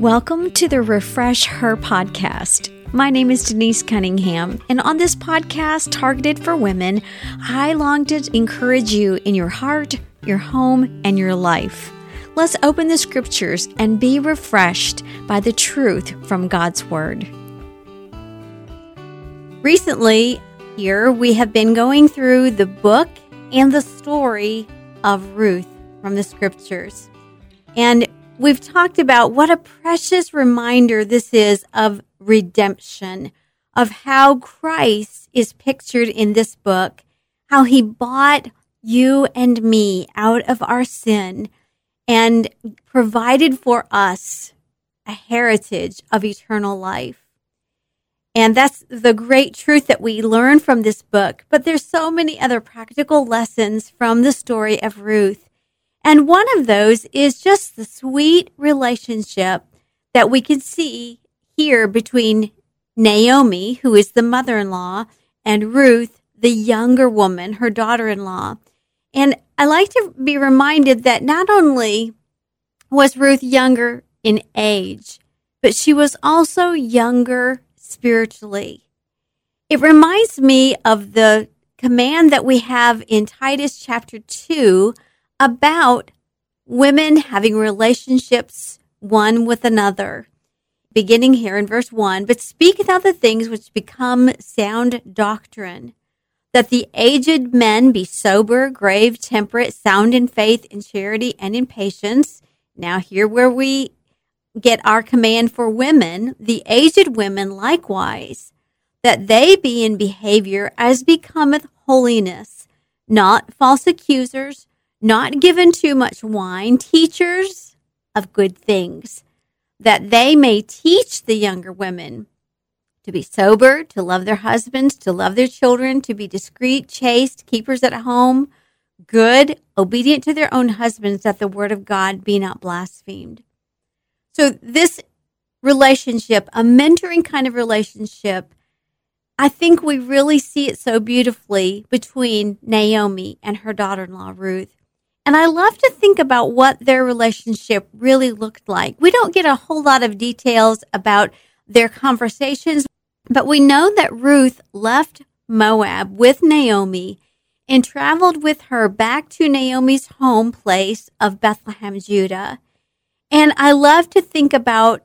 Welcome to the Refresh Her podcast. My name is Denise Cunningham, and on this podcast targeted for women, I long to encourage you in your heart, your home, and your life. Let's open the scriptures and be refreshed by the truth from God's Word. Recently, here we have been going through the book and the story of Ruth from the scriptures. And we've talked about what a precious reminder this is of redemption, of how Christ is pictured in this book, how he bought you and me out of our sin and provided for us a heritage of eternal life. And that's the great truth that we learn from this book. But there's so many other practical lessons from the story of Ruth. And one of those is just the sweet relationship that we can see here between Naomi, who is the mother in law, and Ruth, the younger woman, her daughter in law. And I like to be reminded that not only was Ruth younger in age, but she was also younger spiritually. It reminds me of the command that we have in Titus chapter 2 about women having relationships one with another. Beginning here in verse 1 But speak about the things which become sound doctrine, that the aged men be sober, grave, temperate, sound in faith, in charity, and in patience. Now, here where we get our command for women, the aged women likewise, that they be in behavior as becometh holiness, not false accusers, not given too much wine, teachers of good things, that they may teach the younger women to be sober, to love their husbands, to love their children, to be discreet, chaste, keepers at home, good, obedient to their own husbands, that the word of God be not blasphemed. So this relationship, a mentoring kind of relationship, I think we really see it so beautifully between Naomi and her daughter-in-law Ruth. And I love to think about what their relationship really looked like. We don't get a whole lot of details about their conversations, but we know that Ruth left Moab with Naomi and traveled with her back to Naomi's home place of Bethlehem, Judah. And I love to think about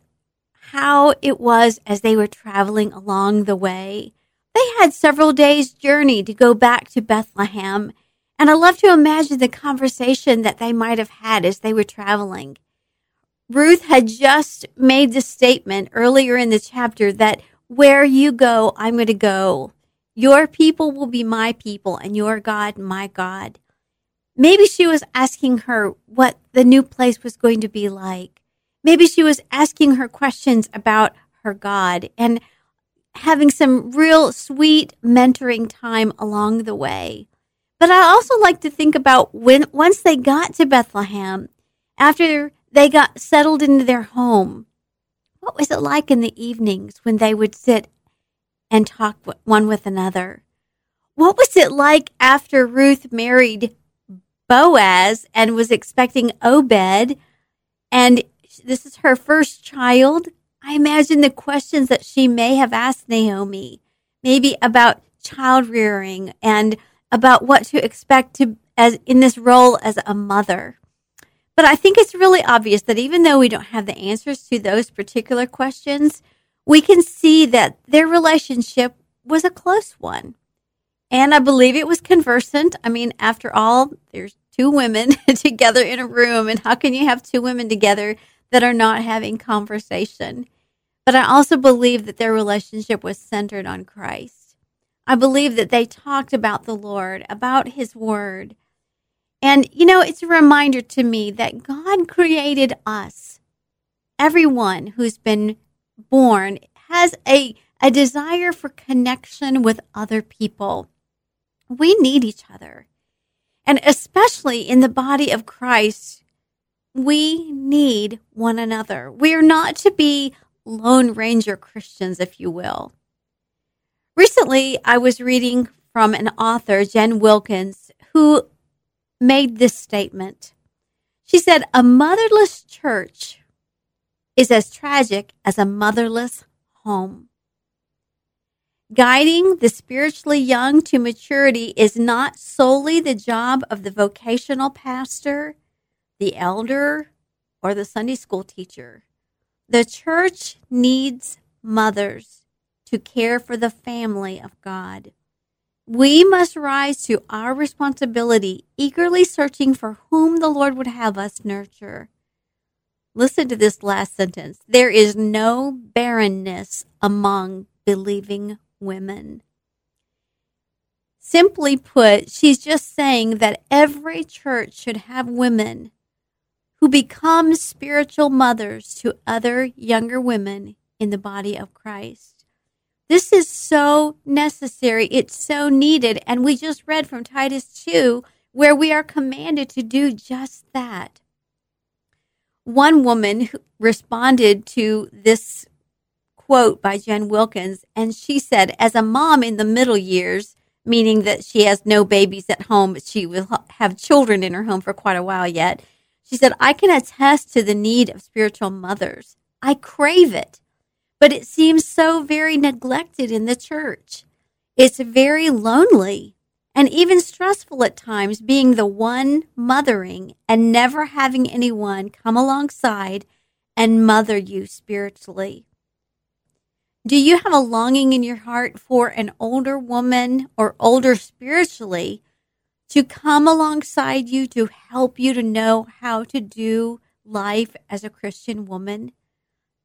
how it was as they were traveling along the way. They had several days' journey to go back to Bethlehem. And I love to imagine the conversation that they might have had as they were traveling. Ruth had just made the statement earlier in the chapter that where you go, I'm going to go. Your people will be my people and your God, my God. Maybe she was asking her what the new place was going to be like. Maybe she was asking her questions about her God and having some real sweet mentoring time along the way. But I also like to think about when once they got to Bethlehem, after they got settled into their home, what was it like in the evenings when they would sit and talk one with another? What was it like after Ruth married Boaz and was expecting Obed, and this is her first child. I imagine the questions that she may have asked Naomi, maybe about child rearing and about what to expect to as in this role as a mother. But I think it's really obvious that even though we don't have the answers to those particular questions, we can see that their relationship was a close one. And I believe it was conversant. I mean, after all, there's two women together in a room. And how can you have two women together that are not having conversation? But I also believe that their relationship was centered on Christ. I believe that they talked about the Lord, about his word. And, you know, it's a reminder to me that God created us. Everyone who's been born has a, a desire for connection with other people we need each other. And especially in the body of Christ, we need one another. We are not to be Lone Ranger Christians, if you will. Recently, I was reading from an author, Jen Wilkins, who made this statement. She said, A motherless church is as tragic as a motherless home. Guiding the spiritually young to maturity is not solely the job of the vocational pastor, the elder, or the Sunday school teacher. The church needs mothers to care for the family of God. We must rise to our responsibility, eagerly searching for whom the Lord would have us nurture. Listen to this last sentence. There is no barrenness among believing women. Simply put, she's just saying that every church should have women who become spiritual mothers to other younger women in the body of Christ. This is so necessary. It's so needed. And we just read from Titus 2 where we are commanded to do just that. One woman responded to this quote by Jen Wilkins, and she said, As a mom in the middle years, meaning that she has no babies at home, but she will have children in her home for quite a while yet, she said, I can attest to the need of spiritual mothers. I crave it, but it seems so very neglected in the church. It's very lonely and even stressful at times being the one mothering and never having anyone come alongside and mother you spiritually. Do you have a longing in your heart for an older woman or older spiritually to come alongside you to help you to know how to do life as a Christian woman?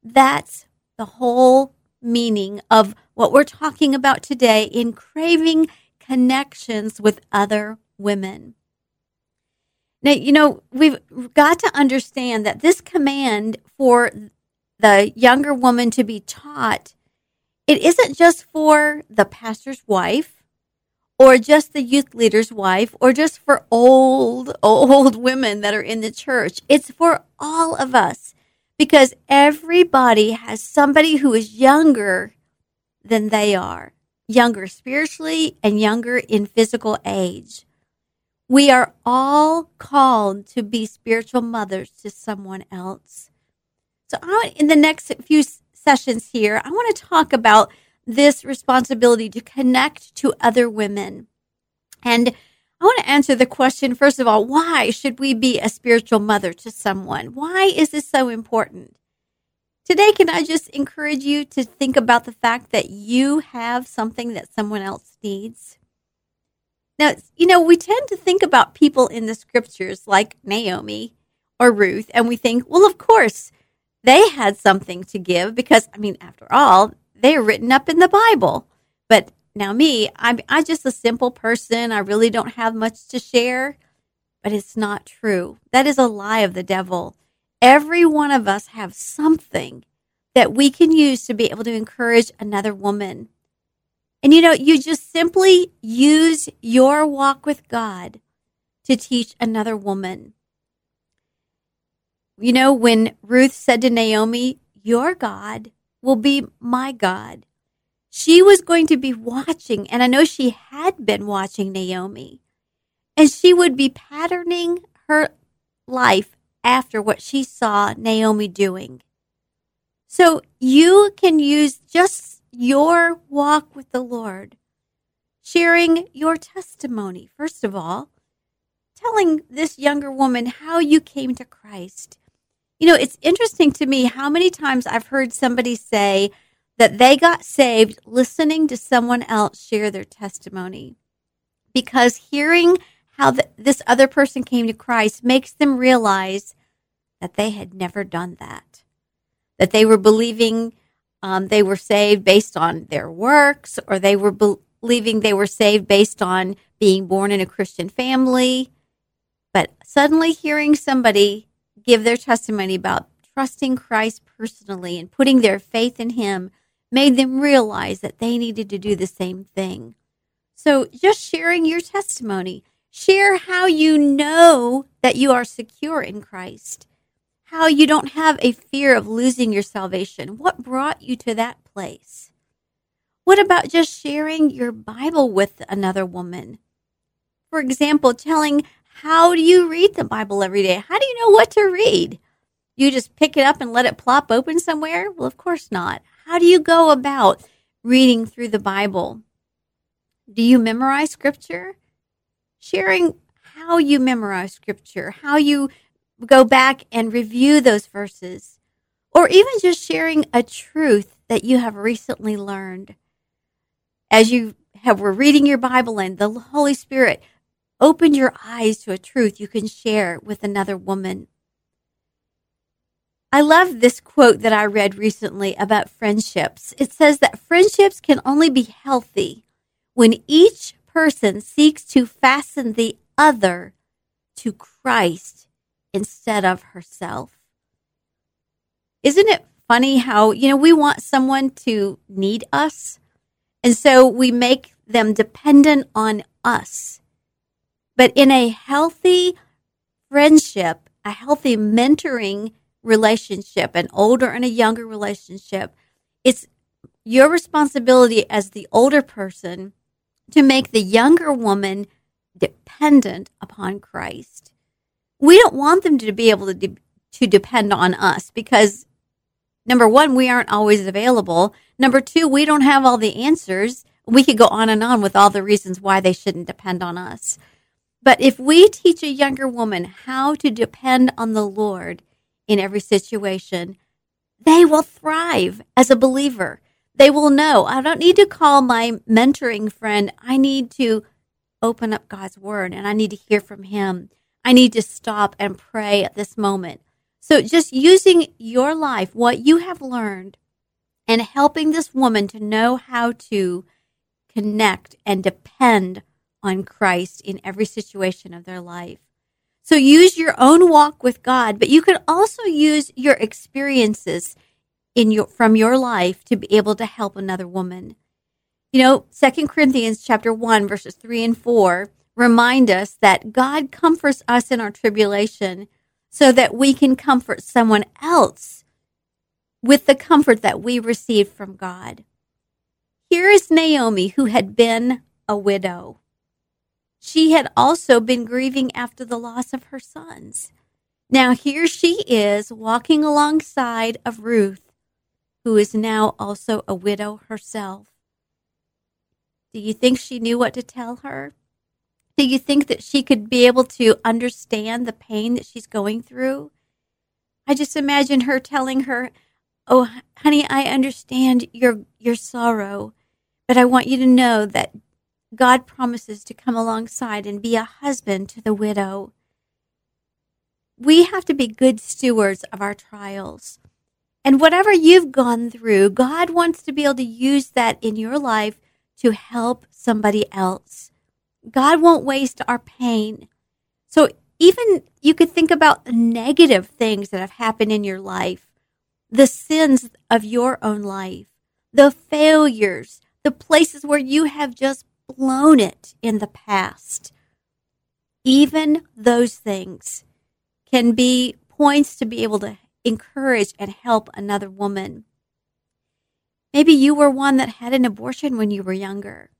That's the whole meaning of what we're talking about today in craving connections with other women. Now, you know, we've got to understand that this command for the younger woman to be taught it isn't just for the pastor's wife or just the youth leader's wife or just for old, old women that are in the church. It's for all of us because everybody has somebody who is younger than they are, younger spiritually and younger in physical age. We are all called to be spiritual mothers to someone else. So, I, in the next few sessions here, I want to talk about this responsibility to connect to other women. And I want to answer the question first of all, why should we be a spiritual mother to someone? Why is this so important? Today, can I just encourage you to think about the fact that you have something that someone else needs? Now, you know, we tend to think about people in the scriptures like Naomi or Ruth, and we think, well, of course, they had something to give because, I mean, after all, they are written up in the Bible. But now, me, I'm, I'm just a simple person. I really don't have much to share, but it's not true. That is a lie of the devil. Every one of us have something that we can use to be able to encourage another woman. And you know, you just simply use your walk with God to teach another woman. You know, when Ruth said to Naomi, Your God will be my God, she was going to be watching, and I know she had been watching Naomi, and she would be patterning her life after what she saw Naomi doing. So you can use just your walk with the Lord, sharing your testimony, first of all, telling this younger woman how you came to Christ you know, it's interesting to me how many times I've heard somebody say that they got saved listening to someone else share their testimony. Because hearing how the, this other person came to Christ makes them realize that they had never done that, that they were believing um, they were saved based on their works, or they were be- believing they were saved based on being born in a Christian family. But suddenly hearing somebody give their testimony about trusting Christ personally and putting their faith in Him made them realize that they needed to do the same thing. So, just sharing your testimony, share how you know that you are secure in Christ, how you don't have a fear of losing your salvation. What brought you to that place? What about just sharing your Bible with another woman? For example, telling how do you read the Bible every day? How do you know what to read? You just pick it up and let it plop open somewhere? Well, of course not. How do you go about reading through the Bible? Do you memorize scripture? Sharing how you memorize scripture, how you go back and review those verses, or even just sharing a truth that you have recently learned. As you have were reading your Bible and the Holy Spirit opened your eyes to a truth you can share with another woman. I love this quote that I read recently about friendships. It says that friendships can only be healthy when each person seeks to fasten the other to Christ instead of herself. Isn't it funny how, you know, we want someone to need us, and so we make them dependent on us. But in a healthy friendship, a healthy mentoring relationship, an older and a younger relationship, it's your responsibility as the older person to make the younger woman dependent upon Christ. We don't want them to be able to, de- to depend on us because number one, we aren't always available. Number two, we don't have all the answers. We could go on and on with all the reasons why they shouldn't depend on us. But if we teach a younger woman how to depend on the Lord in every situation, they will thrive as a believer. They will know I don't need to call my mentoring friend. I need to open up God's word and I need to hear from Him. I need to stop and pray at this moment. So just using your life, what you have learned, and helping this woman to know how to connect and depend on Christ in every situation of their life. So use your own walk with God, but you can also use your experiences in your from your life to be able to help another woman. You know, Second Corinthians chapter 1 verses 3 and 4 remind us that God comforts us in our tribulation so that we can comfort someone else with the comfort that we received from God. Here is Naomi who had been a widow she had also been grieving after the loss of her sons. Now here she is walking alongside of Ruth, who is now also a widow herself. Do you think she knew what to tell her? Do you think that she could be able to understand the pain that she's going through? I just imagine her telling her, "Oh, honey, I understand your your sorrow, but I want you to know that God promises to come alongside and be a husband to the widow. We have to be good stewards of our trials. And whatever you've gone through, God wants to be able to use that in your life to help somebody else. God won't waste our pain. So even you could think about the negative things that have happened in your life, the sins of your own life, the failures, the places where you have just blown it in the past. Even those things can be points to be able to encourage and help another woman. Maybe you were one that had an abortion when you were younger.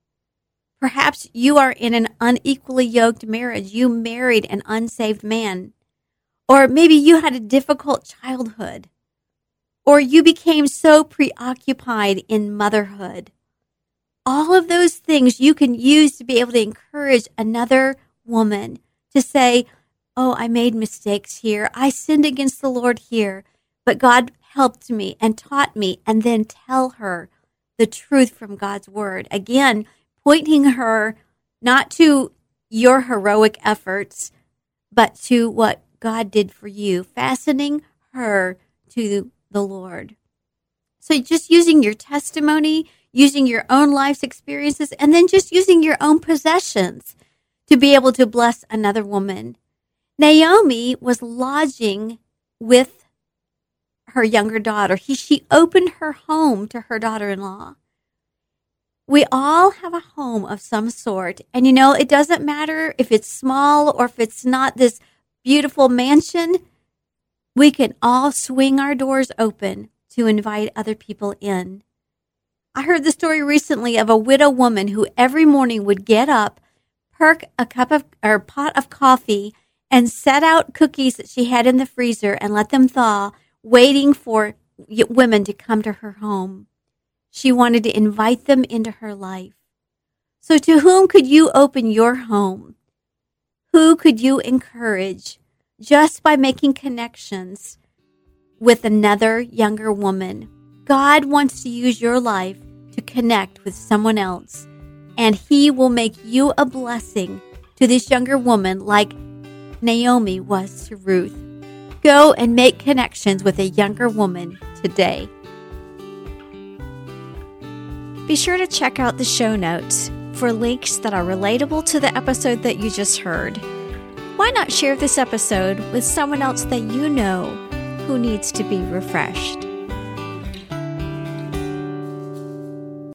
Perhaps you are in an unequally yoked marriage. You married an unsaved man. Or maybe you had a difficult childhood. Or you became so preoccupied in motherhood all of those things you can use to be able to encourage another woman to say, Oh, I made mistakes here. I sinned against the Lord here, but God helped me and taught me, and then tell her the truth from God's word. Again, pointing her not to your heroic efforts, but to what God did for you, fastening her to the Lord. So just using your testimony, using your own life's experiences, and then just using your own possessions to be able to bless another woman. Naomi was lodging with her younger daughter. He, she opened her home to her daughter in law. We all have a home of some sort. And you know, it doesn't matter if it's small or if it's not this beautiful mansion. We can all swing our doors open to invite other people in. I heard the story recently of a widow woman who every morning would get up, perk a cup of or pot of coffee, and set out cookies that she had in the freezer and let them thaw, waiting for women to come to her home. She wanted to invite them into her life. So, to whom could you open your home? Who could you encourage just by making connections with another younger woman? God wants to use your life to connect with someone else, and He will make you a blessing to this younger woman like Naomi was to Ruth. Go and make connections with a younger woman today. Be sure to check out the show notes for links that are relatable to the episode that you just heard. Why not share this episode with someone else that you know who needs to be refreshed?